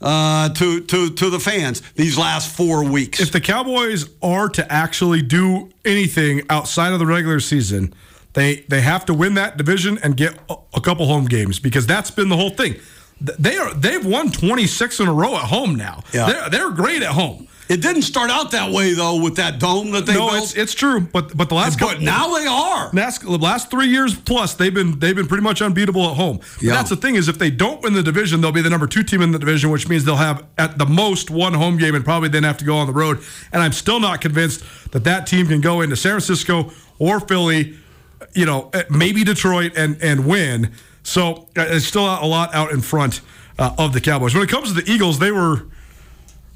[SPEAKER 3] uh, to, to, to the fans these last four weeks.
[SPEAKER 2] If the Cowboys are to actually do anything outside of the regular season, they they have to win that division and get a, couple home games because that's been the whole thing. They are they've won 26 in a row at home now.
[SPEAKER 3] Yeah.
[SPEAKER 2] They're, they're great at home.
[SPEAKER 3] It didn't start out that way though with that dome that they
[SPEAKER 2] no,
[SPEAKER 3] built.
[SPEAKER 2] it's it's true, but but the last
[SPEAKER 3] but
[SPEAKER 2] couple,
[SPEAKER 3] now they are.
[SPEAKER 2] last, the last three years plus they've been they've been pretty much unbeatable at home. But
[SPEAKER 3] Yeah.
[SPEAKER 2] that's the thing is if they don't win the division, they'll be the number two team in the division, which means they'll have at the most one home game and probably then have to go on the road. And I'm still not convinced that that team can go into San Francisco or Philly, you know, eh, maybe Detroit and and win. So uh, it's still a lot out in front uh, of the Cowboys. When it comes to the Eagles, they were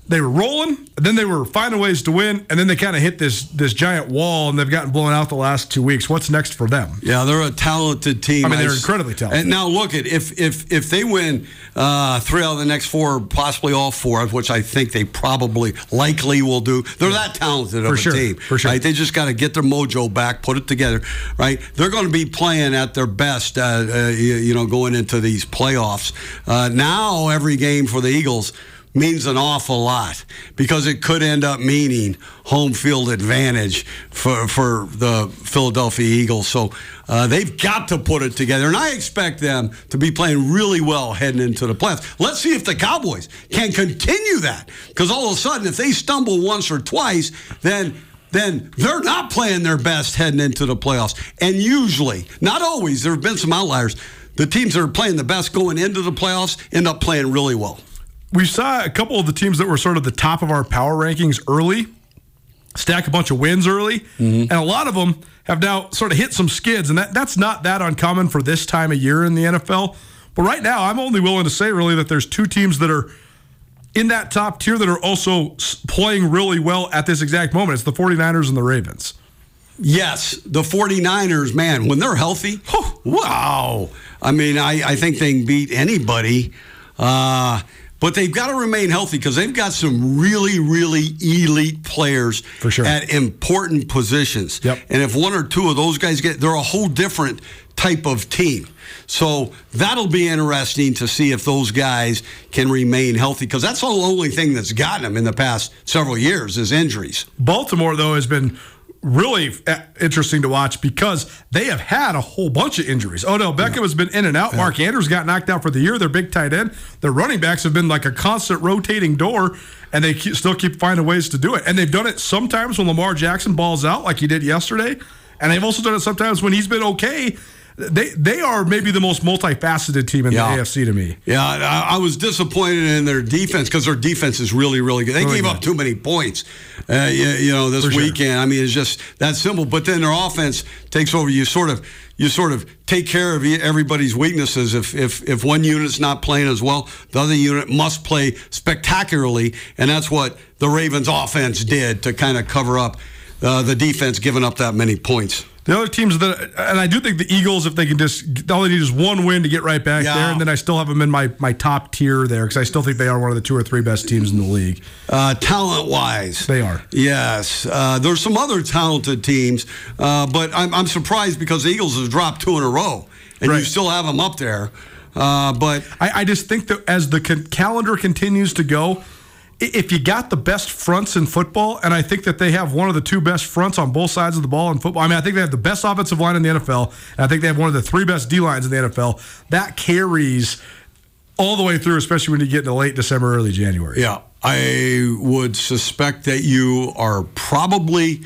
[SPEAKER 2] they were rolling, then they were finding ways to win, and then they kind of hit this this giant wall, and they've gotten blown out the last two weeks. What's next for them?
[SPEAKER 3] Yeah, they're a talented team.
[SPEAKER 2] I mean, they're incredibly talented.
[SPEAKER 3] And now look at if if if they win uh, three out of the next four, possibly all four, which I think they probably likely will do. They're that talented of
[SPEAKER 2] For
[SPEAKER 3] a
[SPEAKER 2] sure,
[SPEAKER 3] team.
[SPEAKER 2] for sure.
[SPEAKER 3] Right? They just got to get their mojo back, put it together. Right? They're going to be playing at their best. Uh, uh, you, you know, going into these playoffs. Uh, now every game for the Eagles means an awful lot because it could end up meaning home field advantage for, for the Philadelphia Eagles. So uh, they've got to put it together. And I expect them to be playing really well heading into the playoffs. Let's see if the Cowboys can continue that because all of a sudden, if they stumble once or twice, then then they're not playing their best heading into the playoffs. And usually, not always, there have been some outliers. The teams that are playing the best going into the playoffs end up playing really well.
[SPEAKER 2] We saw a couple of the teams that were sort of the top of our power rankings early stack a bunch of wins early,
[SPEAKER 3] Mm-hmm.
[SPEAKER 2] and a lot of them have now sort of hit some skids, and that that's not that uncommon for this time of year in the NFL. But right now, I'm only willing to say really that there's two teams that are in that top tier that are also playing really well at this exact moment. It's the 49ers and the Ravens.
[SPEAKER 3] Yes, the 49ers, man, when they're healthy, wow. I mean, I, I think they can beat anybody. Uh, but they've got to remain healthy because they've got some really, really elite players
[SPEAKER 2] For sure.
[SPEAKER 3] at important positions.
[SPEAKER 2] Yep.
[SPEAKER 3] And if one or two of those guys get, they're a whole different type of team. So that'll be interesting to see if those guys can remain healthy because that's the only thing that's gotten them in the past several years is injuries.
[SPEAKER 2] Baltimore, though, has been really uh, interesting to watch because they have had a whole bunch of injuries. Odell Beckham has been in and out. Mark Andrews got knocked out for the year. Their big tight end. Their running backs have been like a constant rotating door, and they keep, still keep finding ways to do it. And they've done it sometimes when Lamar Jackson balls out, like he did yesterday, and they've also done it sometimes when he's been okay. They they are maybe the most multifaceted team in
[SPEAKER 3] Yeah.
[SPEAKER 2] the AFC to me.
[SPEAKER 3] Yeah, I, I was disappointed in their defense because their defense is really, really good. They
[SPEAKER 2] Really
[SPEAKER 3] gave
[SPEAKER 2] good.
[SPEAKER 3] up too many points, uh, you, you know, this
[SPEAKER 2] For sure.
[SPEAKER 3] weekend. I mean, it's just that simple. But then their offense takes over. You sort of, you sort of take care of everybody's weaknesses. If if if one unit's not playing as well, the other unit must play spectacularly, and that's what the Ravens' offense did to kind of cover up uh, the defense giving up that many points.
[SPEAKER 2] The other teams that, and I do think the Eagles, if they can just, all they need is one win to get right back
[SPEAKER 3] Yeah.
[SPEAKER 2] there, and then I still have them in my, my top tier there because I still think they are one of the two or three best teams in the league.
[SPEAKER 3] Uh, talent wise,
[SPEAKER 2] They are.
[SPEAKER 3] Yes, uh, there's some other talented teams, uh, but I'm, I'm surprised because the Eagles have dropped two in a row, and you still have them up there. Uh, but
[SPEAKER 2] I, I just think that as the con- calendar continues to go, if you got the best fronts in football, and I think that they have one of the two best fronts on both sides of the ball in football. I mean, I think they have the best offensive line in the NFL, and I think they have one of the three best D lines in the NFL. That carries all the way through, especially when you get into late December, early January.
[SPEAKER 3] yeah, I would suspect that you are probably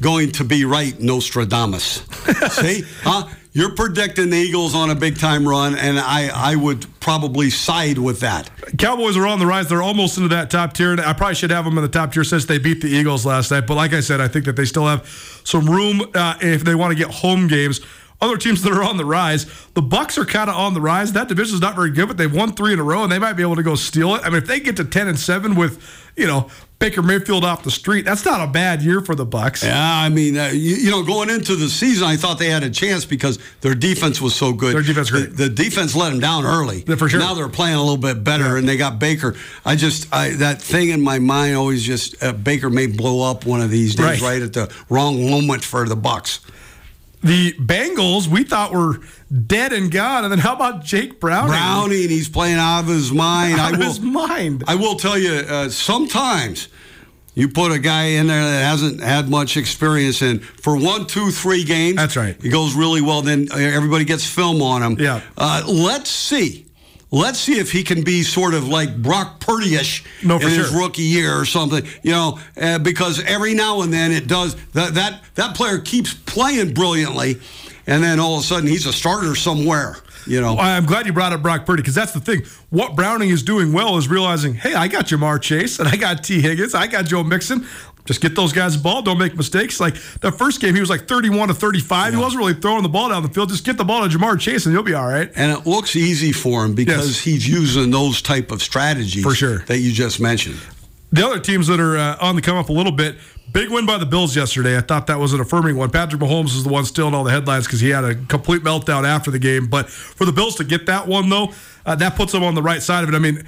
[SPEAKER 3] going to be right, Nostradamus. <laughs> See, huh? You're predicting the Eagles on a big time run, and I, I would probably side with that.
[SPEAKER 2] Cowboys are on the rise. They're almost into that top tier. I probably should have them in the top tier since they beat the Eagles last night. But like I said, I think that they still have some room uh, if they want to get home games. Other teams that are on the rise, the Bucks are kind of on the rise. That division is not very good, but they've won three in a row, and they might be able to go steal it. I mean, if they get to ten and seven with, you know, Baker Mayfield off the street, that's not a bad year for the Bucks.
[SPEAKER 3] Yeah, I mean, uh, you, you know, going into the season, I thought they had a chance because their defense was so good.
[SPEAKER 2] Their defense
[SPEAKER 3] the,
[SPEAKER 2] great.
[SPEAKER 3] the defense let them down early.
[SPEAKER 2] Yeah, for sure.
[SPEAKER 3] Now they're playing a little bit better, and they got Baker. I just I, that thing in my mind always just uh, Baker may blow up one of these days,
[SPEAKER 2] Right.
[SPEAKER 3] right. at the wrong moment for the Bucks.
[SPEAKER 2] The Bengals, we thought were dead and gone, and then how about Jake Browning?
[SPEAKER 3] Browning, he's playing out of his mind.
[SPEAKER 2] out
[SPEAKER 3] I
[SPEAKER 2] of
[SPEAKER 3] will.
[SPEAKER 2] his mind.
[SPEAKER 3] I will tell you, uh, sometimes you put a guy in there that hasn't had much experience in for one, two, three games.
[SPEAKER 2] That's right.
[SPEAKER 3] He goes really well. Then everybody gets film on him.
[SPEAKER 2] Yeah.
[SPEAKER 3] Uh, let's see. Let's see if he can be sort of like Brock Purdy-ish
[SPEAKER 2] No, for
[SPEAKER 3] in his rookie year or something. You know, uh, because every now and then it does that. That that player keeps playing brilliantly, and then all of a sudden he's a starter somewhere. You know.
[SPEAKER 2] I'm glad you brought up Brock Purdy because that's the thing. What Browning is doing well is realizing, hey, I got Ja'Marr Chase and I got Tee Higgins, I got Joe Mixon. Just get those guys the ball. Don't make mistakes. Like the first game, he was like 31 to 35. He wasn't really throwing the ball down the field. Just get the ball to Ja'Marr Chase and you'll be all right.
[SPEAKER 3] And it looks easy for him because
[SPEAKER 2] Yes.
[SPEAKER 3] he's using those type of strategies
[SPEAKER 2] For sure.
[SPEAKER 3] that you just mentioned.
[SPEAKER 2] The other teams that are uh, on the come up a little bit. Big win by the Bills yesterday. I thought that was an affirming one. Patrick Mahomes is the one still in all the headlines because he had a complete meltdown after the game. But for the Bills to get that one, though, uh, that puts them on the right side of it. I mean,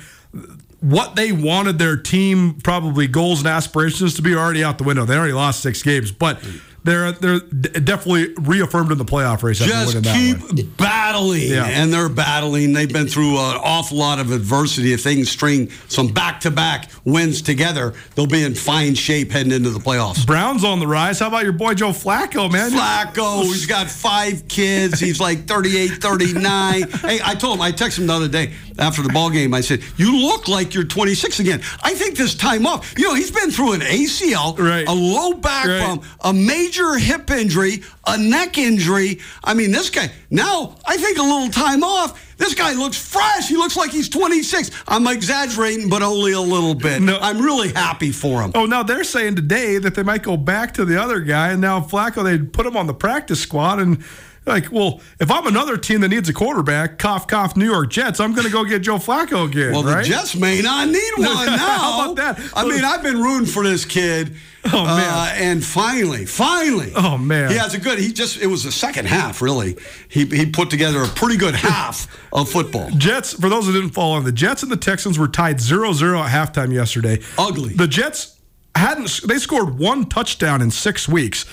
[SPEAKER 2] what they wanted their team probably goals and aspirations to be already out the window. They already lost six games, but they're they're definitely reaffirmed in the playoff race.
[SPEAKER 3] Just
[SPEAKER 2] that
[SPEAKER 3] keep battling.
[SPEAKER 2] Yeah.
[SPEAKER 3] And they're battling. They've been through an awful lot of adversity. If they can string some back to back wins together, they'll be in fine shape heading into the playoffs.
[SPEAKER 2] Browns on the rise. How about your boy Joe Flacco, man?
[SPEAKER 3] Flacco, he's got five kids. He's like 38, 39. <laughs> hey, I told him, I texted him the other day after the ball game. I said, You look like you're 26 again. I think this time off, you know, he's been through an ACL,
[SPEAKER 2] Right.
[SPEAKER 3] a low back
[SPEAKER 2] Right.
[SPEAKER 3] bump, a major hip injury, a neck injury. I mean, this guy, now I think a little time off. This guy looks fresh. He looks like he's 26. I'm exaggerating, but only a little bit.
[SPEAKER 2] No.
[SPEAKER 3] I'm really happy for him.
[SPEAKER 2] Oh, now they're saying today that they might go back to the other guy, and now Flacco they put him on the practice squad, and like, well, if I'm another team that needs a quarterback, cough cough, New York Jets, I'm going to go get Joe Flacco again.
[SPEAKER 3] Well, the
[SPEAKER 2] right?
[SPEAKER 3] Jets may not need one now. <laughs>
[SPEAKER 2] How about that?
[SPEAKER 3] I mean, I've been rooting for this kid.
[SPEAKER 2] Oh, man.
[SPEAKER 3] Uh, and finally, finally.
[SPEAKER 2] Oh, man.
[SPEAKER 3] He has a good, he just, it was the second half, really. He, he put together a pretty good half of football.
[SPEAKER 2] Jets, for those who didn't follow, the Jets and the Texans were tied 0-0 at halftime yesterday.
[SPEAKER 3] Ugly.
[SPEAKER 2] The Jets hadn't they scored one touchdown in six weeks.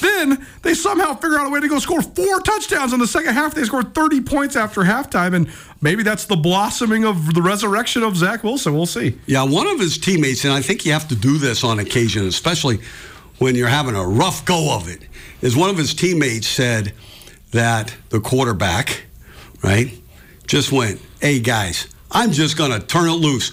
[SPEAKER 2] Then they somehow figure out a way to go score four touchdowns in the second half. They scored 30 points after halftime, and maybe that's the blossoming of the resurrection of Zach Wilson. We'll see.
[SPEAKER 3] Yeah, one of his teammates, and I think you have to do this on occasion, especially when you're having a rough go of it is one of his teammates said that the quarterback, right, just went, "Hey guys, I'm just going to turn it loose."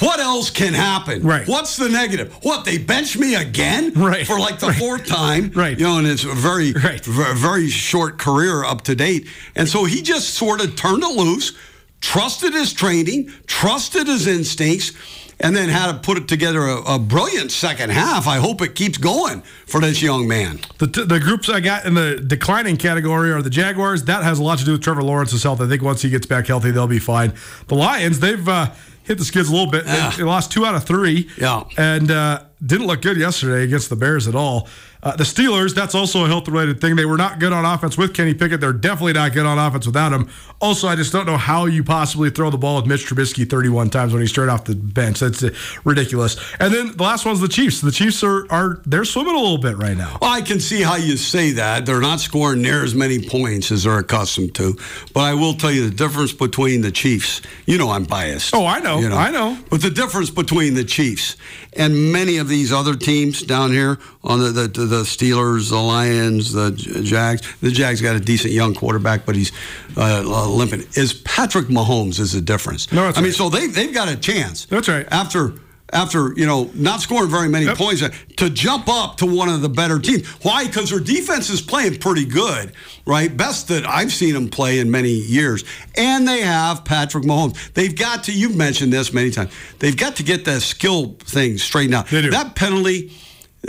[SPEAKER 3] What else can happen?
[SPEAKER 2] Right.
[SPEAKER 3] What's the negative? What they bench me again?
[SPEAKER 2] Right.
[SPEAKER 3] For like the
[SPEAKER 2] Right.
[SPEAKER 3] fourth time.
[SPEAKER 2] Right.
[SPEAKER 3] You know, and it's a very,
[SPEAKER 2] Right.
[SPEAKER 3] ver- very short career up to date. And so he just sort of turned it loose, trusted his training, trusted his instincts, and then had to put it together a, a brilliant second half. I hope it keeps going for this young man.
[SPEAKER 2] The, t- the groups I got in the declining category are the Jaguars. That has a lot to do with Trevor Lawrence's health. I think once he gets back healthy, they'll be fine. The Lions, they've uh, hit the skids a little bit. They, they lost two out of three.
[SPEAKER 3] Yeah.
[SPEAKER 2] And uh, didn't look good yesterday against the Bears at all. Uh, the Steelers, that's also a health related thing. They were not good on offense with Kenny Pickett. They're definitely not good on offense without him. Also, I just don't know how you possibly throw the ball with Mitch Trubisky 31 times when he's straight off the bench. That's uh, ridiculous. And then the last one's the Chiefs. The Chiefs are, are they're swimming a little bit right now.
[SPEAKER 3] Well, I can see how you say that. They're not scoring near as many points as they're accustomed to. But I will tell you the difference between the Chiefs. You know I'm biased.
[SPEAKER 2] Oh, I know.
[SPEAKER 3] You know.
[SPEAKER 2] I know.
[SPEAKER 3] But the difference between the Chiefs and many of these other teams down here on the the, the Steelers, the Lions, the Jags. The Jags got a decent young quarterback, but he's uh, limping. Is Patrick Mahomes is the difference?
[SPEAKER 2] No, that's
[SPEAKER 3] I mean, so they they've got a chance.
[SPEAKER 2] That's right.
[SPEAKER 3] After after you know not scoring very many
[SPEAKER 2] Yep.
[SPEAKER 3] points to jump up to one of the better teams. Why? Because their defense is playing pretty good, right? Best that I've seen them play in many years. And they have Patrick Mahomes. They've got to. You've mentioned this many times. They've got to get that skill thing straightened out.
[SPEAKER 2] They do.
[SPEAKER 3] That penalty.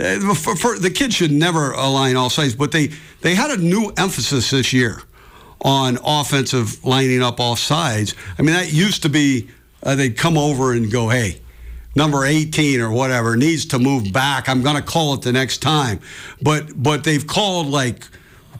[SPEAKER 3] Uh, For, for, the kids should never align all sides, but they they had a new emphasis this year on offensive lining up all sides. I mean, that used to be uh, they'd come over and go, hey, number 18 or whatever needs to move back. I'm going to call it the next time. But but they've called like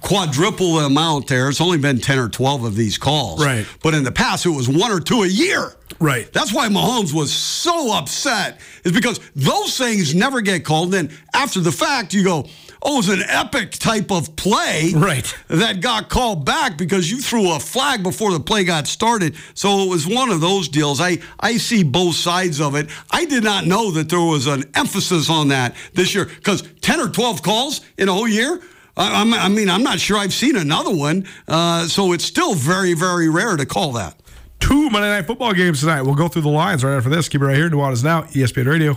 [SPEAKER 3] quadruple the amount there. It's only been 10 or 12 of these calls.
[SPEAKER 2] Right.
[SPEAKER 3] But in the past, it was one or two a year.
[SPEAKER 2] Right.
[SPEAKER 3] That's why Mahomes was so upset, is because those things never get called. Then after the fact, you go, oh, it was an epic type of play
[SPEAKER 2] Right.
[SPEAKER 3] that got called back because you threw a flag before the play got started. So it was one of those deals. I, I see both sides of it. I did not know that there was an emphasis on that this year because 10 or 12 calls in a whole year. I, I'm- mean, I'm not sure I've seen another one. Uh, so it's still very, very rare to call that.
[SPEAKER 2] Two Monday Night Football games tonight. We'll go through the lines right after this. Keep it right here. Nuanez Now, ESPN Radio.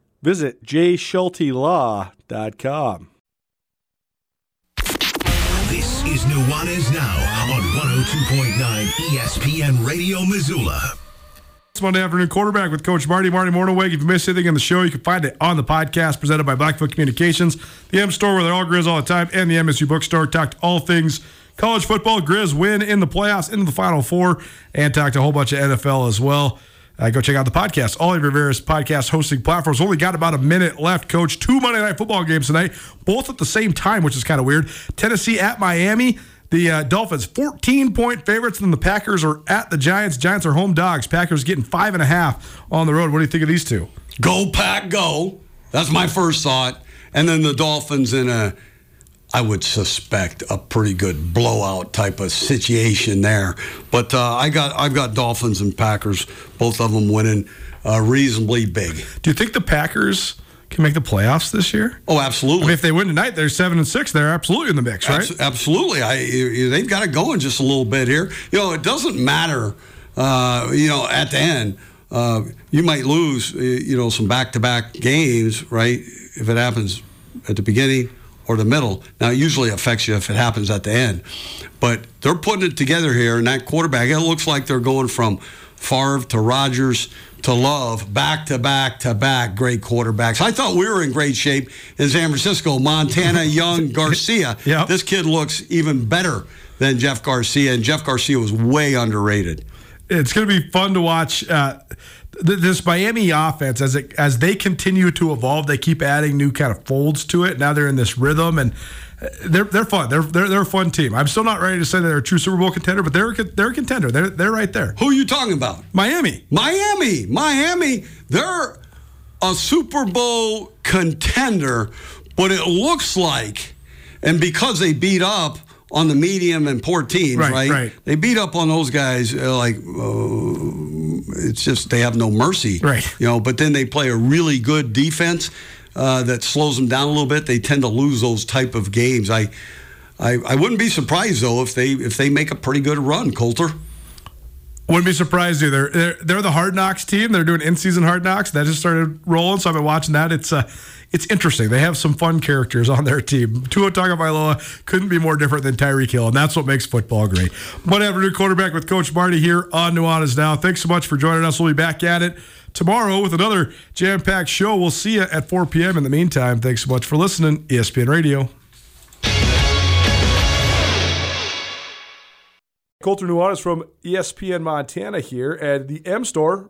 [SPEAKER 4] Visit jschultelaw.com.
[SPEAKER 1] This is Nuanez Now on 102.9 ESPN Radio Missoula.
[SPEAKER 2] It's Monday afternoon quarterback with Coach Marty. Marty Mornhinweg. If you missed anything in the show, you can find it on the podcast presented by Blackfoot Communications, the M Store where they're all Griz all the time, and the MSU Bookstore. Talked all things college football. Griz win in the playoffs, into the Final Four, and talked a whole bunch of NFL as well. Uh, go check out the podcast. All of your various podcast hosting platforms. Only got about a minute left, Coach. Two Monday Night Football games tonight, both at the same time, which is kind of weird. Tennessee at Miami. The uh, Dolphins, 14 point favorites, and the Packers are at the Giants. Giants are home dogs. Packers getting five and a half on the road. What do you think of these two?
[SPEAKER 3] Go pack, go. That's my first thought. And then the Dolphins in a I would suspect a pretty good blowout type of situation there. But uh, I got I've got Dolphins and Packers, both of them winning uh, reasonably big.
[SPEAKER 2] Do you think the Packers can make the playoffs this year?
[SPEAKER 3] Oh, absolutely.
[SPEAKER 2] I mean, if they win tonight, they're seven and six. They're absolutely in the mix, right?
[SPEAKER 3] Abs- absolutely. I, they've got it going just a little bit here. You know, it doesn't matter, uh, you know, at the end. Uh, you might lose, you know, some back to back games, right? If it happens at the beginning or the middle. Now, it usually affects you if it happens at the end. But they're putting it together here, and that quarterback, it looks like they're going from Favre to Rodgers to Love, back to back to back great quarterbacks. I thought we were in great shape in San Francisco. Montana, <laughs> Young, Garcia.
[SPEAKER 2] Yep.
[SPEAKER 3] This kid looks even better than Jeff Garcia, and Jeff Garcia was way underrated.
[SPEAKER 2] it's going to be fun to watch uh, this Miami offense as it as they continue to evolve. They keep adding new kind of folds to it. Now they're in this rhythm, and uh, they're they're fun. They're they're, they're a fun team. I'm still not ready to say they're a true Super Bowl contender, but they're a, they're a contender. They're they're right there.
[SPEAKER 3] Who are you talking about?
[SPEAKER 2] Miami.
[SPEAKER 3] Miami. Miami. They're a Super Bowl contender, but it looks like, and because they beat up on the medium and poor teams,
[SPEAKER 2] Right,
[SPEAKER 3] right?
[SPEAKER 2] right.
[SPEAKER 3] They beat up on those guys uh, like uh, it's just they have no mercy,
[SPEAKER 2] Right.
[SPEAKER 3] You know, but then they play a really good defense uh, that slows them down a little bit. They tend to lose those type of games. I, I, I wouldn't be surprised though if they if they make a pretty good run, Colter.
[SPEAKER 2] Wouldn't be surprised either. They're, they're the Hard Knocks team. They're doing in-season Hard Knocks. That just started rolling, so I've been watching that. It's uh, it's interesting. They have some fun characters on their team. Tua Tagovailoa couldn't be more different than Tyreek Hill, and that's what makes football great. But have a new quarterback with Coach Marty here on Nuanez Now. Thanks so much for joining us. We'll be back at it tomorrow with another jam-packed show. We'll see you at 4 p.m. In the meantime, thanks so much for listening. ESPN Radio.
[SPEAKER 4] Colter Nuanez from ESPN Montana here, at the M Store